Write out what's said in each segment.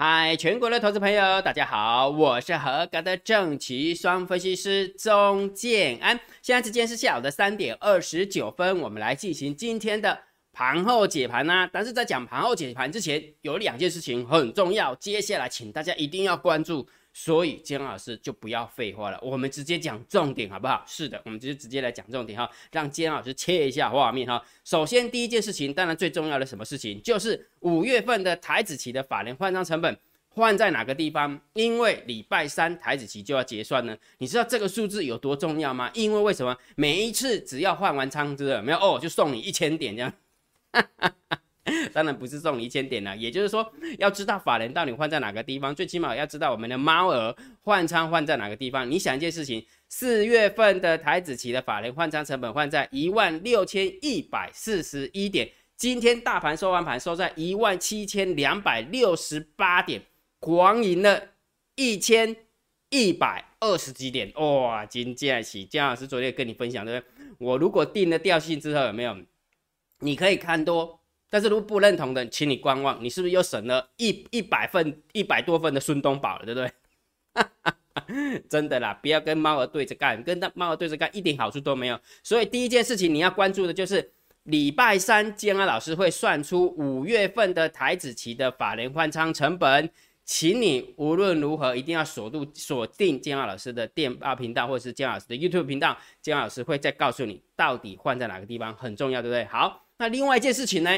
嗨，全国的投资朋友，大家好，我是合格的正奇双分析师钟建安。现在时间是下午的三点二十九分，我们来进行今天的盘后解盘啊。但是在讲盘后解盘之前，有两件事情很重要，接下来请大家一定要关注。所以姜老师就不要废话了，我们直接讲重点好不好？是的，我们就直接来讲重点哈，让姜老师切一下画面哈。首先第一件事情，当然最重要的什么事情，就是五月份的台子期的法人换仓成本换在哪个地方？因为礼拜三台子期就要结算呢。你知道这个数字有多重要吗？因为为什么每一次只要换完仓之后，没有哦，就送你一千点这样。当然不是送你一千点了，也就是说，要知道法人到底换在哪个地方，最起码要知道我们的猫儿换仓换在哪个地方。你想一件事情，四月份的台子期的法人换仓成本换在一万六千一百四十一点，今天大盘收完盘收在一万七千两百六十八点，狂赢了一千一百二十几点，哇！今天起，姜老师昨天跟你分享的，我如果定了调性之后有没有？你可以看多。但是如果不认同的，请你观望，你是不是又省了一一百份、一百多份的孙东宝了，对不对？真的啦，不要跟猫儿对着干，跟那猫儿对着干一点好处都没有。所以第一件事情你要关注的就是礼拜三，建安老师会算出五月份的台子期的法人换仓成本，请你无论如何一定要锁住锁定建安老师的电报频道或者是建安老师的 YouTube 频道，建安老师会再告诉你到底换在哪个地方很重要，对不对？好，那另外一件事情呢？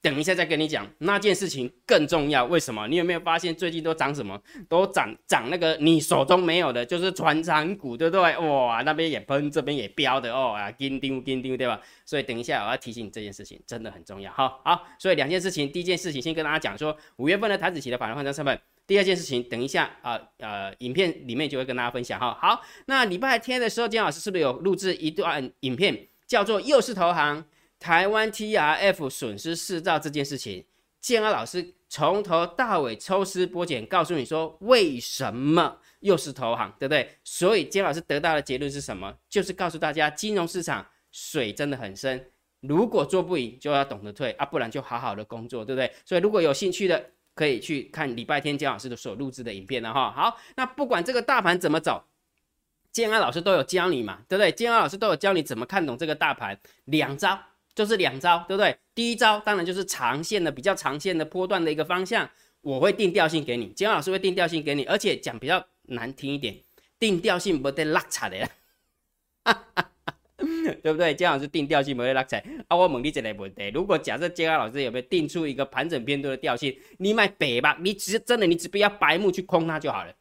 等一下再跟你讲那件事情更重要，为什么？你有没有发现最近都涨什么？都涨涨那个你手中没有的，就是船长股，对不对？哇，那边也喷，这边也飙的哦啊，金丢金丢，对吧？所以等一下我要提醒你这件事情真的很重要，好好。所以两件事情，第一件事情先跟大家讲说五月份的台子期的法人换仓成本，第二件事情等一下啊呃影片里面就会跟大家分享哈。好，那礼拜天的时候，金老师是不是有录制一段影片，叫做又是投行？台湾 T R F 损失四兆这件事情，建安老师从头到尾抽丝剥茧，告诉你说为什么又是投行，对不对？所以建老师得到的结论是什么？就是告诉大家，金融市场水真的很深，如果做不赢，就要懂得退啊，不然就好好的工作，对不对？所以如果有兴趣的，可以去看礼拜天姜老师的所录制的影片了哈。好，那不管这个大盘怎么走，建安老师都有教你嘛，对不对？建安老师都有教你怎么看懂这个大盘，两招。就是两招，对不对？第一招当然就是长线的、比较长线的波段的一个方向，我会定调性给你，金老师会定调性给你，而且讲比较难听一点，定调性不得拉差的，对不对？金老师定调性不会拉差啊。我问你一个问题：如果假设金老师有没有定出一个盘整偏多的调性，你买北吧，你只真的你只不要白目去空它就好了，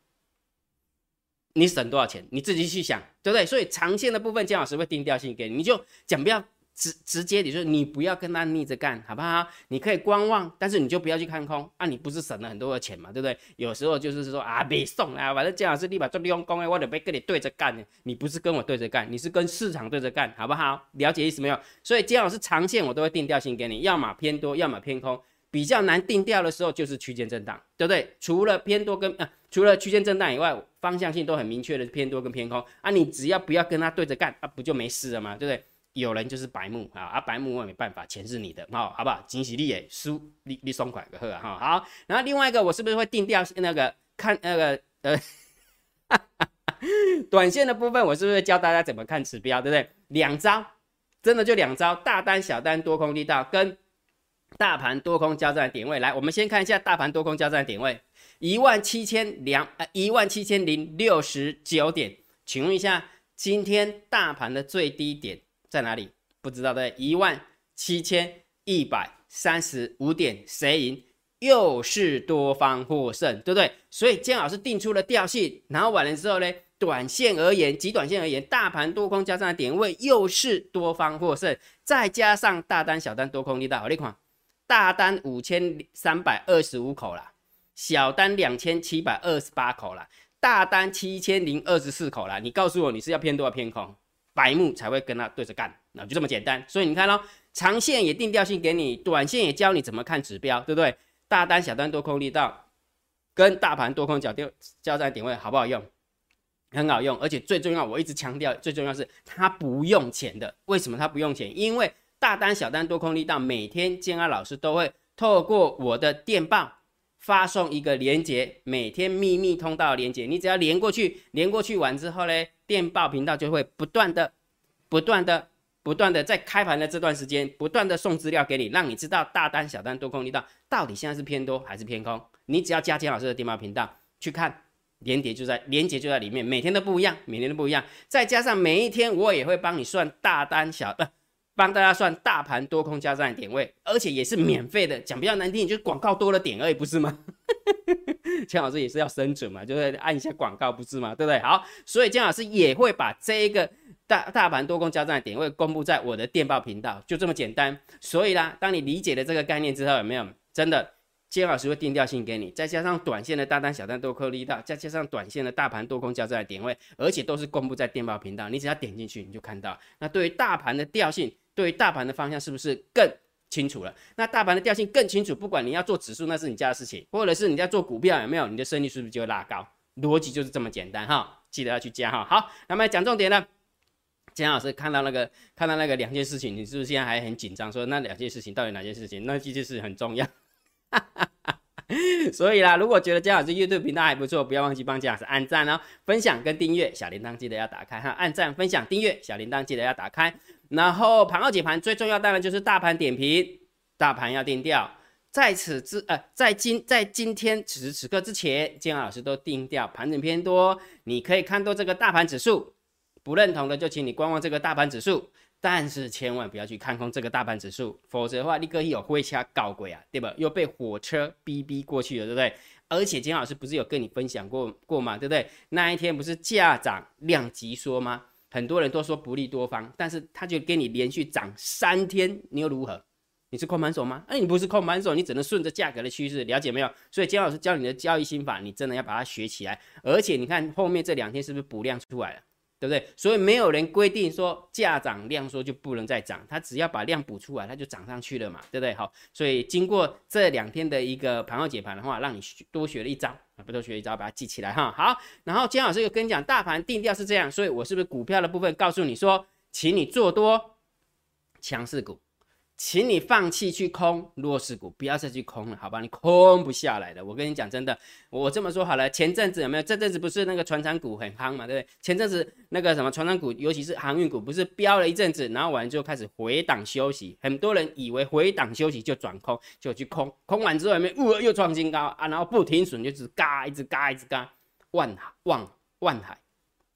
你省多少钱？你自己去想，对不对？所以长线的部分，金老师会定调性给你，你就讲不要。直直接，你说你不要跟他逆着干，好不好？你可以观望，但是你就不要去看空啊！你不是省了很多的钱嘛，对不对？有时候就是说啊，别送啊，反正姜老师立马做用功哎，我得别跟你对着干呢。你不是跟我对着干，你是跟市场对着干，好不好？了解意思没有？所以姜老师长线我都会定调性给你，要么偏多，要么偏空。比较难定调的时候就是区间震荡，对不对？除了偏多跟啊，除了区间震荡以外，方向性都很明确的偏多跟偏空啊，你只要不要跟他对着干啊，不就没事了吗？对不对？有人就是白目啊，啊白目我也没办法，钱是你的，好，好不好？惊喜利也输，你你松快个呵哈，好。然后另外一个，我是不是会定调那个看那个呃，短线的部分，我是不是教大家怎么看指标，对不对？两招，真的就两招，大单、小单、多空力道跟大盘多空交战的点位。来，我们先看一下大盘多空交战的点位，一万七千两呃一万七千零六十九点，请问一下，今天大盘的最低点？在哪里？不知道对，一万七千一百三十五点，谁赢？又是多方获胜，对不对？所以姜老师定出了调性，然后完了之后呢，短线而言，极短线而言，大盘多空加上的点位又是多方获胜，再加上大单、小单多空力道，好，你看，大单五千三百二十五口啦，小单两千七百二十八口啦，大单七千零二十四口啦，你告诉我你是要偏多还是偏空？白目才会跟他对着干，那就这么简单。所以你看咯，长线也定调性给你，短线也教你怎么看指标，对不对？大单、小单多空力道，跟大盘多空交交战点位好不好用？很好用，而且最重要，我一直强调，最重要是它不用钱的。为什么它不用钱？因为大单、小单多空力道，每天建安老师都会透过我的电报发送一个连接，每天秘密通道连接，你只要连过去，连过去完之后呢，电报频道就会不断的、不断的、不断的在开盘的这段时间，不断的送资料给你，让你知道大单、小单、多空力道到底现在是偏多还是偏空。你只要加金老师的电报频道去看。连叠就在连接就在里面，每天都不一样，每天都不一样。再加上每一天我也会帮你算大单小，单帮大家算大盘多空交战点位，而且也是免费的。讲比较难听，就是广告多了点而已，不是吗？姜老师也是要生存嘛，就是按一下广告，不是吗？对不对？好，所以姜老师也会把这一个大大盘多空交战点位公布在我的电报频道，就这么简单。所以啦，当你理解了这个概念之后，有没有真的？金老师会定调性给你，再加上短线的大单、小单都颗粒大，再加上短线的大盘多空交战的点位，而且都是公布在电报频道，你只要点进去，你就看到。那对于大盘的调性，对于大盘的方向，是不是更清楚了？那大盘的调性更清楚，不管你要做指数，那是你家的事情，或者是你在做股票，有没有？你的胜率是不是就会拉高？逻辑就是这么简单哈，记得要去加哈。好，那么讲重点呢？姜老师看到那个看到那个两件事情，你是不是现在还很紧张？说那两件事情到底哪件事情？那这件事很重要。所以啦，如果觉得姜老师 YouTube 频道还不错，不要忘记帮姜老师按赞哦，分享跟订阅，小铃铛记得要打开哈，按赞、分享、订阅，小铃铛记得要打开。然后盘后解盘最重要当然就是大盘点评，大盘要定调。在此之呃，在今在今天此时此刻之前，姜老师都定调盘整偏多，你可以看多这个大盘指数，不认同的就请你观望这个大盘指数。但是千万不要去看空这个大盘指数，否则的话，立刻有会掐搞鬼啊，对吧？又被火车逼逼过去了，对不对？而且金老师不是有跟你分享过过吗？对不对？那一天不是价涨量急缩吗？很多人都说不利多方，但是他就给你连续涨三天，你又如何？你是控盘手吗？哎，你不是控盘手，你只能顺着价格的趋势，了解没有？所以姜老师教你的交易心法，你真的要把它学起来。而且你看后面这两天是不是补量出来了？对不对？所以没有人规定说价涨量缩就不能再涨，它只要把量补出来，它就涨上去了嘛，对不对？好，所以经过这两天的一个盘后解盘的话，让你学多学了一招啊，不多学一招，把它记起来哈。好，然后金老师又跟你讲，大盘定调是这样，所以我是不是股票的部分告诉你说，请你做多强势股。请你放弃去空弱势股，不要再去空了，好吧？你空不下来的。我跟你讲真的，我这么说好了，前阵子有没有？这阵子不是那个船长股很夯嘛，对不对？前阵子那个什么船长股，尤其是航运股，不是飙了一阵子，然后完之后开始回档休息。很多人以为回档休息就转空，就去空，空完之后有没？又创新高啊，然后不停损，就是嘎一直嘎一直嘎，万海万万海，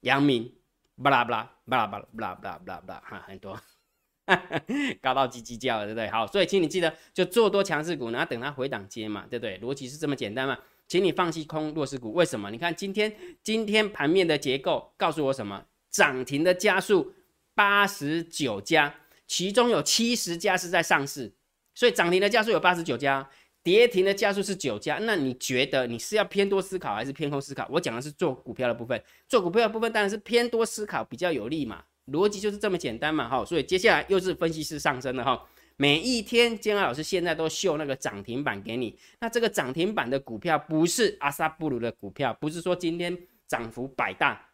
阳明，巴拉巴拉巴拉巴拉巴拉巴拉巴拉哈，很多。高到叽叽叫了，对不对？好，所以请你记得，就做多强势股，然后等它回档接嘛，对不对？逻辑是这么简单嘛？请你放弃空弱势股，为什么？你看今天今天盘面的结构告诉我什么？涨停的家数八十九家，其中有七十家是在上市，所以涨停的家数有八十九家，跌停的家数是九家。那你觉得你是要偏多思考还是偏空思考？我讲的是做股票的部分，做股票的部分当然是偏多思考比较有利嘛。逻辑就是这么简单嘛，哈，所以接下来又是分析师上升了哈。每一天，建安老师现在都秀那个涨停板给你。那这个涨停板的股票不是阿萨布鲁的股票，不是说今天涨幅百大，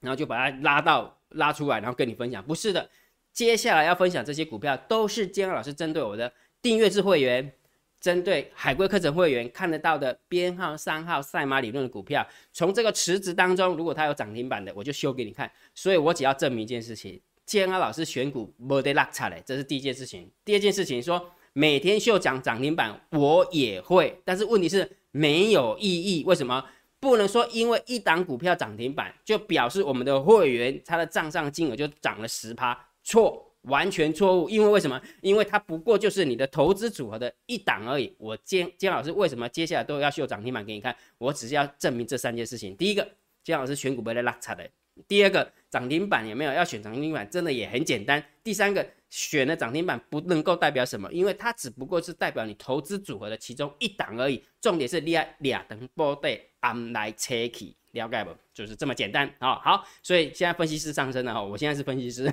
然后就把它拉到拉出来，然后跟你分享，不是的。接下来要分享这些股票，都是建安老师针对我的订阅制会员。针对海龟课程会员看得到的编号三号赛马理论的股票，从这个池子当中，如果它有涨停板的，我就修给你看。所以我只要证明一件事情：建安老师选股没得落差嘞，这是第一件事情。第二件事情说，每天秀涨涨停板，我也会，但是问题是没有意义。为什么？不能说因为一档股票涨停板，就表示我们的会员他的账上金额就涨了十趴，错。完全错误，因为为什么？因为它不过就是你的投资组合的一档而已。我姜姜老师为什么接下来都要秀涨停板给你看？我只是要证明这三件事情。第一个，姜老师选股不会拉差的；第二个，涨停板有没有要选涨停板，真的也很简单；第三个，选了涨停板不能够代表什么，因为它只不过是代表你投资组合的其中一档而已。重点是两两等波对安来车起，了解不？就是这么简单啊！好，所以现在分析师上升了哈，我现在是分析师。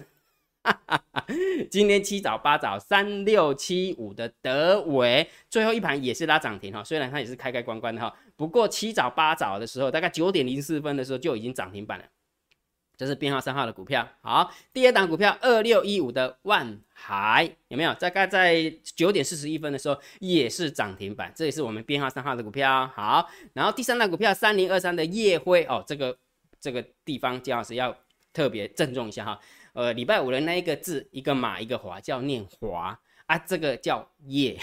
今天七早八早三六七五的德维最后一盘也是拉涨停哈，虽然它也是开开关关的哈，不过七早八早的时候，大概九点零四分的时候就已经涨停板了。这是编号三号的股票。好，第二档股票二六一五的万海有没有？大概在九点四十一分的时候也是涨停板，这也是我们编号三号的股票。好，然后第三档股票三零二三的夜辉哦，这个这个地方姜老师要特别郑重一下哈。呃，礼拜五的那一个字，一个马一个华，叫念华啊，这个叫夜。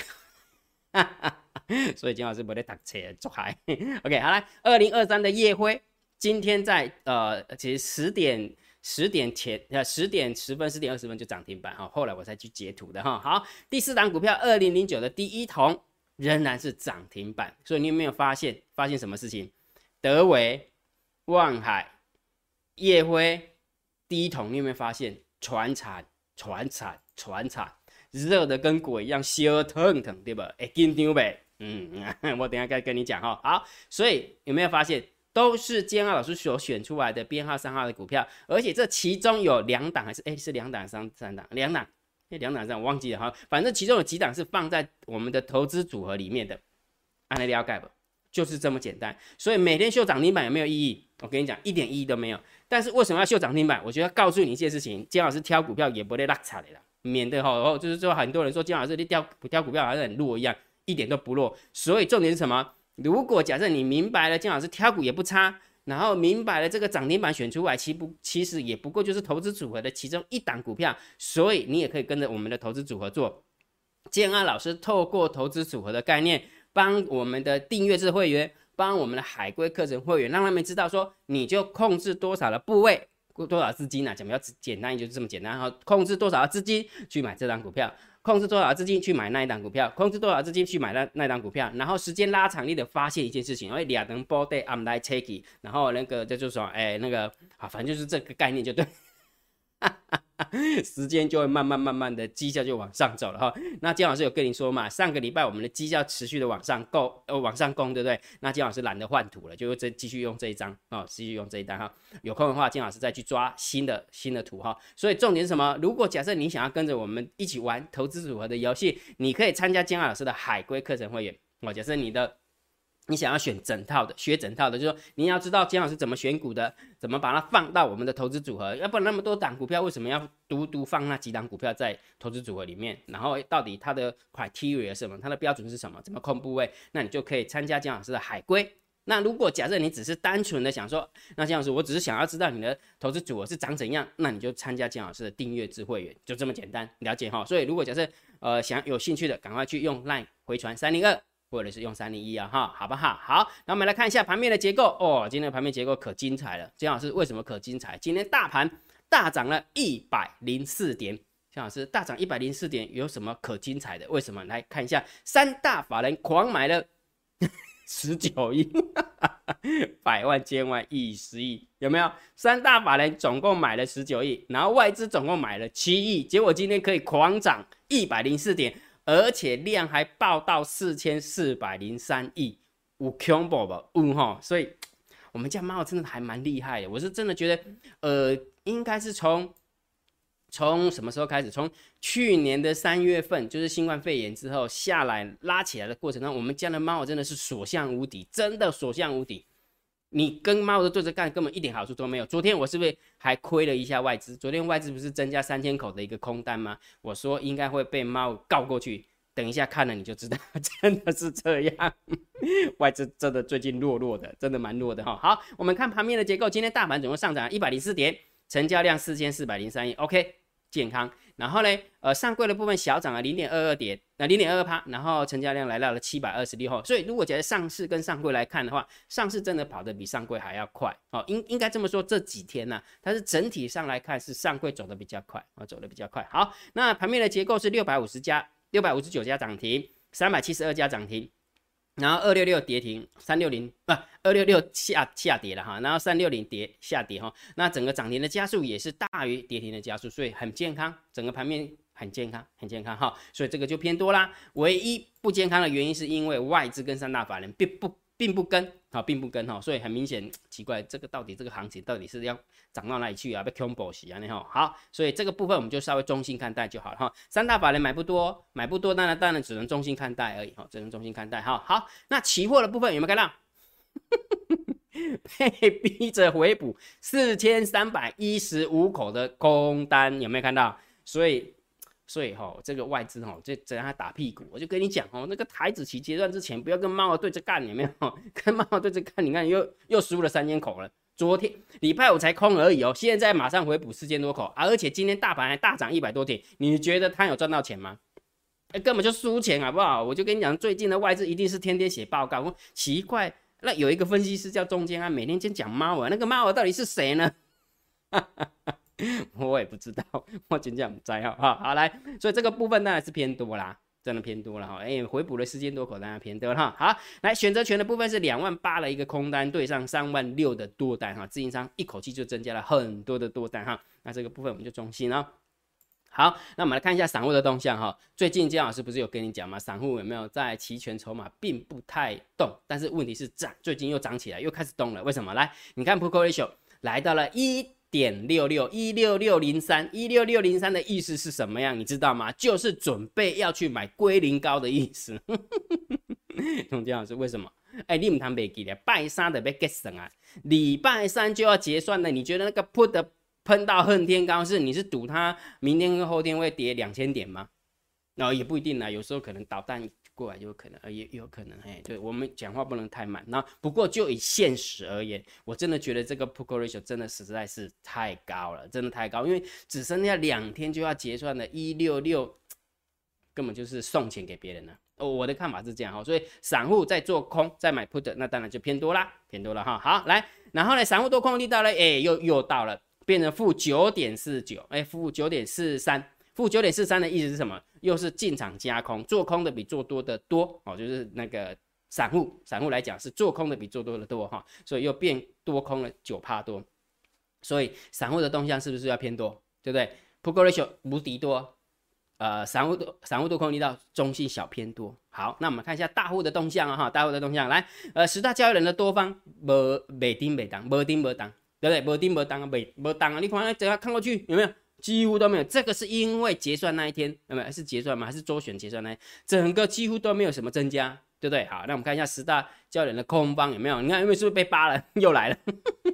所以金老师不得打车做海。OK，好来，二零二三的夜辉。今天在呃，其实十点十点前呃十点十分十点二十分就涨停板哈，后来我才去截图的哈。好，第四档股票二零零九的第一桶仍然是涨停板，所以你有没有发现发现什么事情？德维、望海、夜辉、第一桶，你有没有发现船产、船产、船产热的跟鬼一样，烧腾腾，对吧？哎，紧张呗。嗯，我等下该跟你讲哈。好，所以有没有发现？都是建二老师所选出来的编号三号的股票，而且这其中有两档还是哎是两档三三档两档，那两档上我忘记了哈，反正其中有几档是放在我们的投资组合里面的，按那了解不？就是这么简单。所以每天秀涨停板有没有意义？我跟你讲，一点意义都没有。但是为什么要秀涨停板？我觉得告诉你一件事情，姜老师挑股票也不会落差的啦，免得哈，然后就是说很多人说姜老师你挑挑股票好像很弱一样，一点都不弱。所以重点是什么？如果假设你明白了，金老师挑股也不差，然后明白了这个涨停板选出来，其不其实也不过就是投资组合的其中一档股票，所以你也可以跟着我们的投资组合做。建安老师透过投资组合的概念，帮我们的订阅制会员，帮我们的海归课程会员，让他们知道说，你就控制多少的部位，多少资金呢？讲比较简单，就是这么简单哈，控制多少资金去买这张股票。控制多少资金去买那一档股票，控制多少资金去买那那档股票，然后时间拉长，你得发现一件事情，因为两能 body I'm like taking，然后那个就是说，哎，那个啊，反正就是这个概念就对。时间就会慢慢慢慢的绩效就往上走了哈。那金老师有跟你说嘛，上个礼拜我们的绩效持续的往上够呃往上攻，对不对？那金老师懒得换图了，就这继续用这一张啊，继续用这一单哈。有空的话，金老师再去抓新的新的图哈。所以重点是什么？如果假设你想要跟着我们一起玩投资组合的游戏，你可以参加金老师的海龟课程会员。哦，假设你的。你想要选整套的，学整套的，就是说你要知道姜老师怎么选股的，怎么把它放到我们的投资组合，要不然那么多档股票，为什么要独独放那几档股票在投资组合里面？然后到底它的 criteria 是什么？它的标准是什么？怎么控部位？那你就可以参加姜老师的海归。那如果假设你只是单纯的想说，那姜老师我只是想要知道你的投资组合是长怎样，那你就参加姜老师的订阅制会员，就这么简单，了解哈。所以如果假设呃想有兴趣的，赶快去用 line 回传三零二。或者是用三零一啊哈，好不好？好，那我们来看一下盘面的结构哦。今天的盘面结构可精彩了。姜老师为什么可精彩？今天大盘大涨了一百零四点。姜老师大涨一百零四点，有什么可精彩的？为什么？来看一下，三大法人狂买了 十九亿，百万千万亿十亿，有没有？三大法人总共买了十九亿，然后外资总共买了七亿，结果今天可以狂涨一百零四点。而且量还爆到四千四百零三亿，五强博吧，嗯哈，所以我们家猫真的还蛮厉害的。我是真的觉得，呃，应该是从从什么时候开始？从去年的三月份，就是新冠肺炎之后下来拉起来的过程中，我们家的猫真的是所向无敌，真的所向无敌。你跟猫的对着干，根本一点好处都没有。昨天我是不是还亏了一下外资？昨天外资不是增加三千口的一个空单吗？我说应该会被猫告过去。等一下看了你就知道，真的是这样。外资真的最近弱弱的，真的蛮弱的哈。好，我们看盘面的结构，今天大盘总共上涨一百零四点，成交量四千四百零三亿，OK，健康。然后呢，呃，上柜的部分小涨了零点二二点，那零点二二趴，然后成交量来到了七百二十六号。所以如果觉得上市跟上柜来看的话，上市真的跑得比上柜还要快哦。应应该这么说，这几天呢，它是整体上来看是上柜走的比较快啊，走的比较快。好，那盘面的结构是六百五十家，六百五十九家涨停，三百七十二家涨停。然后二六六跌停，三六零不二六六下下跌了哈，然后三六零跌下跌哈，那整个涨停的加速也是大于跌停的加速，所以很健康，整个盘面很健康，很健康哈，所以这个就偏多啦。唯一不健康的原因是因为外资跟三大法人并不。并不跟啊，并不跟哈，所以很明显奇怪，这个到底这个行情到底是要涨到哪里去啊？被 combo 洗啊？你好，好，所以这个部分我们就稍微中性看待就好了哈。三大法人买不多，买不多，当然当然只能中性看待而已哈，只能中性看待哈。好，那期货的部分有没有看到？被逼着回补四千三百一十五口的空单，有没有看到？所以，所以哈，这个外资哈，就怎样打屁股？我就跟你讲哦，那个台子期阶段之前，不要跟猫儿对着干，有没有？跟猫儿对着干，你看又又输了三千口了。昨天礼拜五才空而已哦，现在马上回补四千多口，而且今天大盘还大涨一百多点，你觉得他有赚到钱吗？哎，根本就输钱，好不好？我就跟你讲，最近的外资一定是天天写报告。奇怪，那有一个分析师叫中间啊，每天先讲猫儿，那个猫儿到底是谁呢？我也不知道，我真讲不在哈。好，好来，所以这个部分当然是偏多啦。真的偏多了哈，哎，回补了四千多口，当然偏多了哈。好，来选择权的部分是两万八的一个空单对上三万六的多单哈，自营商一口气就增加了很多的多单哈。那这个部分我们就中心了。好，那我们来看一下散户的动向哈。最近姜老师不是有跟你讲吗？散户有没有在期权筹码并不太动，但是问题是涨，最近又涨起来，又开始动了。为什么？来，你看 p o k o ratio 来到了一。点六六一六六零三一六六零三的意思是什么样？你知道吗？就是准备要去买龟苓膏的意思。钟江老师为什么？哎，你唔谈别记咧，拜三的被 get 啊！礼拜三就要结算了，你觉得那个 put 喷到恨天高是？你是赌它明天跟后天会跌两千点吗？那也不一定啦，有时候可能导弹。过来就有可能，呃，也有可能，哎，对我们讲话不能太慢。那不过就以现实而言，我真的觉得这个 p o ratio 真的实在是太高了，真的太高，因为只剩下两天就要结算的，一六六根本就是送钱给别人了。哦，我的看法是这样哈，所以散户在做空，在买 put，那当然就偏多啦，偏多了哈。好，来，然后呢，散户多空力道了，哎，又又到了，变成负九点四九，哎，负九点四三。负九点四三的意思是什么？又是进场加空，做空的比做多的多哦，就是那个散户，散户来讲是做空的比做多的多哈，所以又变多空了九帕多，所以散户的动向是不是要偏多？对不对？Put ratio 无敌多，呃，散户多散户多空力道中性小偏多。好，那我们看一下大户的动向啊哈，大户的动向来，呃，十大交易人的多方没没丁没当，没丁没当，对不对？没丁没当啊，没没当啊，你看怎样看过去有没有？几乎都没有，这个是因为结算那一天，那么是结算吗？还是周选结算呢？整个几乎都没有什么增加，对不对？好，那我们看一下十大交易人的空方有没有？你看，因为是不是被扒了？又来了，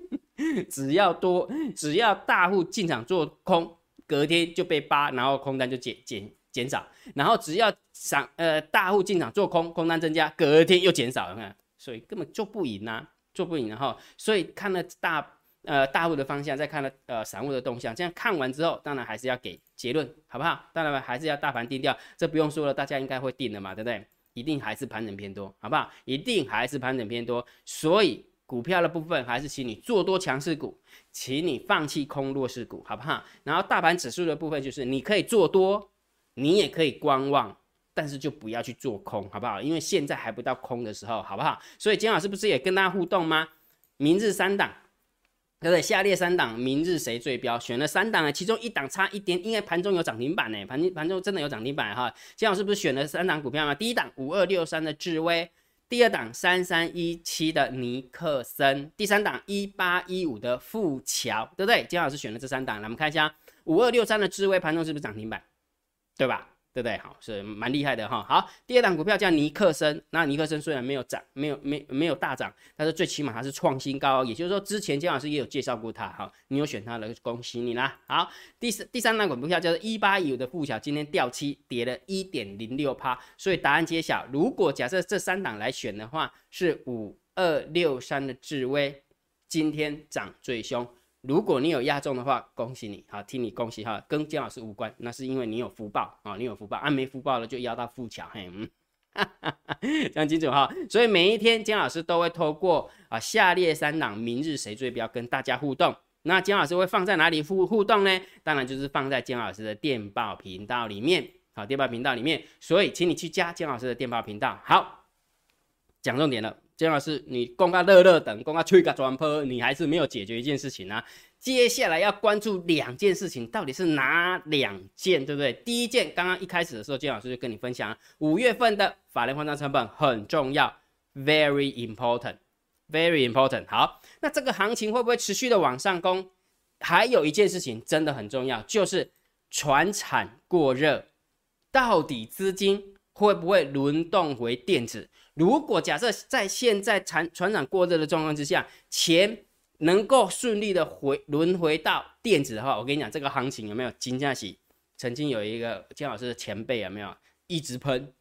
只要多，只要大户进场做空，隔天就被扒，然后空单就减减减少，然后只要散呃大户进场做空，空单增加，隔天又减少，你看，所以根本做不赢啊，做不赢，然后所以看了大。呃，大户的方向再看了，呃，散户的动向，这样看完之后，当然还是要给结论，好不好？当然还是要大盘定调，这不用说了，大家应该会定的嘛，对不对？一定还是盘整偏多，好不好？一定还是盘整偏多，所以股票的部分还是请你做多强势股，请你放弃空弱势股，好不好？然后大盘指数的部分就是你可以做多，你也可以观望，但是就不要去做空，好不好？因为现在还不到空的时候，好不好？所以今天老师不是也跟大家互动吗？明日三档。对不对？下列三档，明日谁最标？选了三档啊，其中一档差一点，因为盘中有涨停板呢，盘盘中真的有涨停板哈。金老师不是选了三档股票吗？第一档五二六三的智威，第二档三三一七的尼克森，第三档一八一五的富桥，对不对？金老师选了这三档，来我们看一下五二六三的智威盘中是不是涨停板？对吧？对不对？好，是蛮厉害的哈。好，第二档股票叫尼克森，那尼克森虽然没有涨，没有没没有大涨，但是最起码它是创新高，也就是说之前姜老师也有介绍过它哈。你有选它的，恭喜你啦。好，第三第三档股票叫做一八一五的富小，今天掉期跌了一点零六趴，所以答案揭晓。如果假设这三档来选的话，是五二六三的智威，今天涨最凶。如果你有压中的话，恭喜你，好，替你恭喜哈，跟姜老师无关，那是因为你有福报。啊，你有福报，啊没福报了就压到富桥，嘿，嗯，这样清楚哈，所以每一天姜老师都会透过啊下列三档明日谁最标跟大家互动，那姜老师会放在哪里？互互动呢？当然就是放在姜老师的电报频道里面，好，电报频道里面，所以请你去加姜老师的电报频道，好，讲重点了。姜老师，你公告乐乐等，公告吹个转坡，你还是没有解决一件事情啊。接下来要关注两件事情，到底是哪两件，对不对？第一件，刚刚一开始的时候，姜老师就跟你分享，五月份的法人换仓成本很重要，very important，very important。好，那这个行情会不会持续的往上攻？还有一件事情真的很重要，就是船产过热，到底资金会不会轮动回电子？如果假设在现在船船长过热的状况之下，钱能够顺利的回轮回到电子的话，我跟你讲，这个行情有没有金价喜？曾经有一个姜老师的前辈有没有一直喷，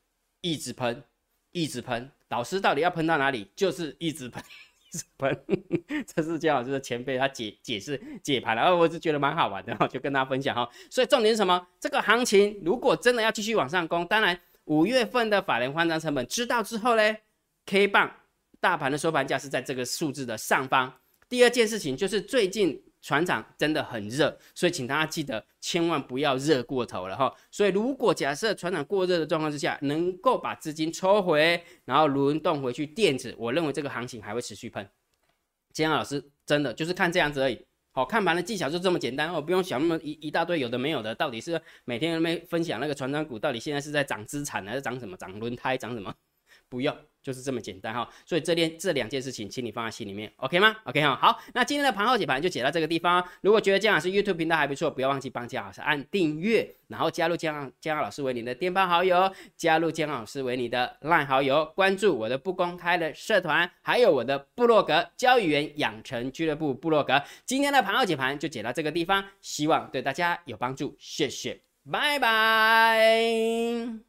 一直喷，一直喷？老师到底要喷到哪里？就是一直喷，一直喷。这是姜老师的前辈他解解释解盘了，然后我是觉得蛮好玩的，然后就跟大家分享哈。所以重点是什么？这个行情如果真的要继续往上攻，当然五月份的法人换张成本知道之后呢，K 棒大盘的收盘价是在这个数字的上方。第二件事情就是最近。船长真的很热，所以请大家记得千万不要热过头了哈。所以如果假设船长过热的状况之下，能够把资金抽回，然后轮动回去电子，我认为这个行情还会持续喷。金阳老师真的就是看这样子而已。好，看盘的技巧就这么简单哦，不用想那么一一大堆有的没有的，到底是每天没分享那个船长股到底现在是在涨资产还是涨什么？涨轮胎？涨什么？不用。就是这么简单哈，所以这件这两件事情，请你放在心里面，OK 吗？OK 哈，好，那今天的盘后解盘就解到这个地方。如果觉得姜老师 YouTube 频道还不错，不要忘记帮姜老师按订阅，然后加入姜姜老师为你的电报好友，加入姜老师为你的 LINE 好友，关注我的不公开的社团，还有我的部落格交易员养成俱乐部部落格。今天的盘后解盘就解到这个地方，希望对大家有帮助，谢谢，拜拜。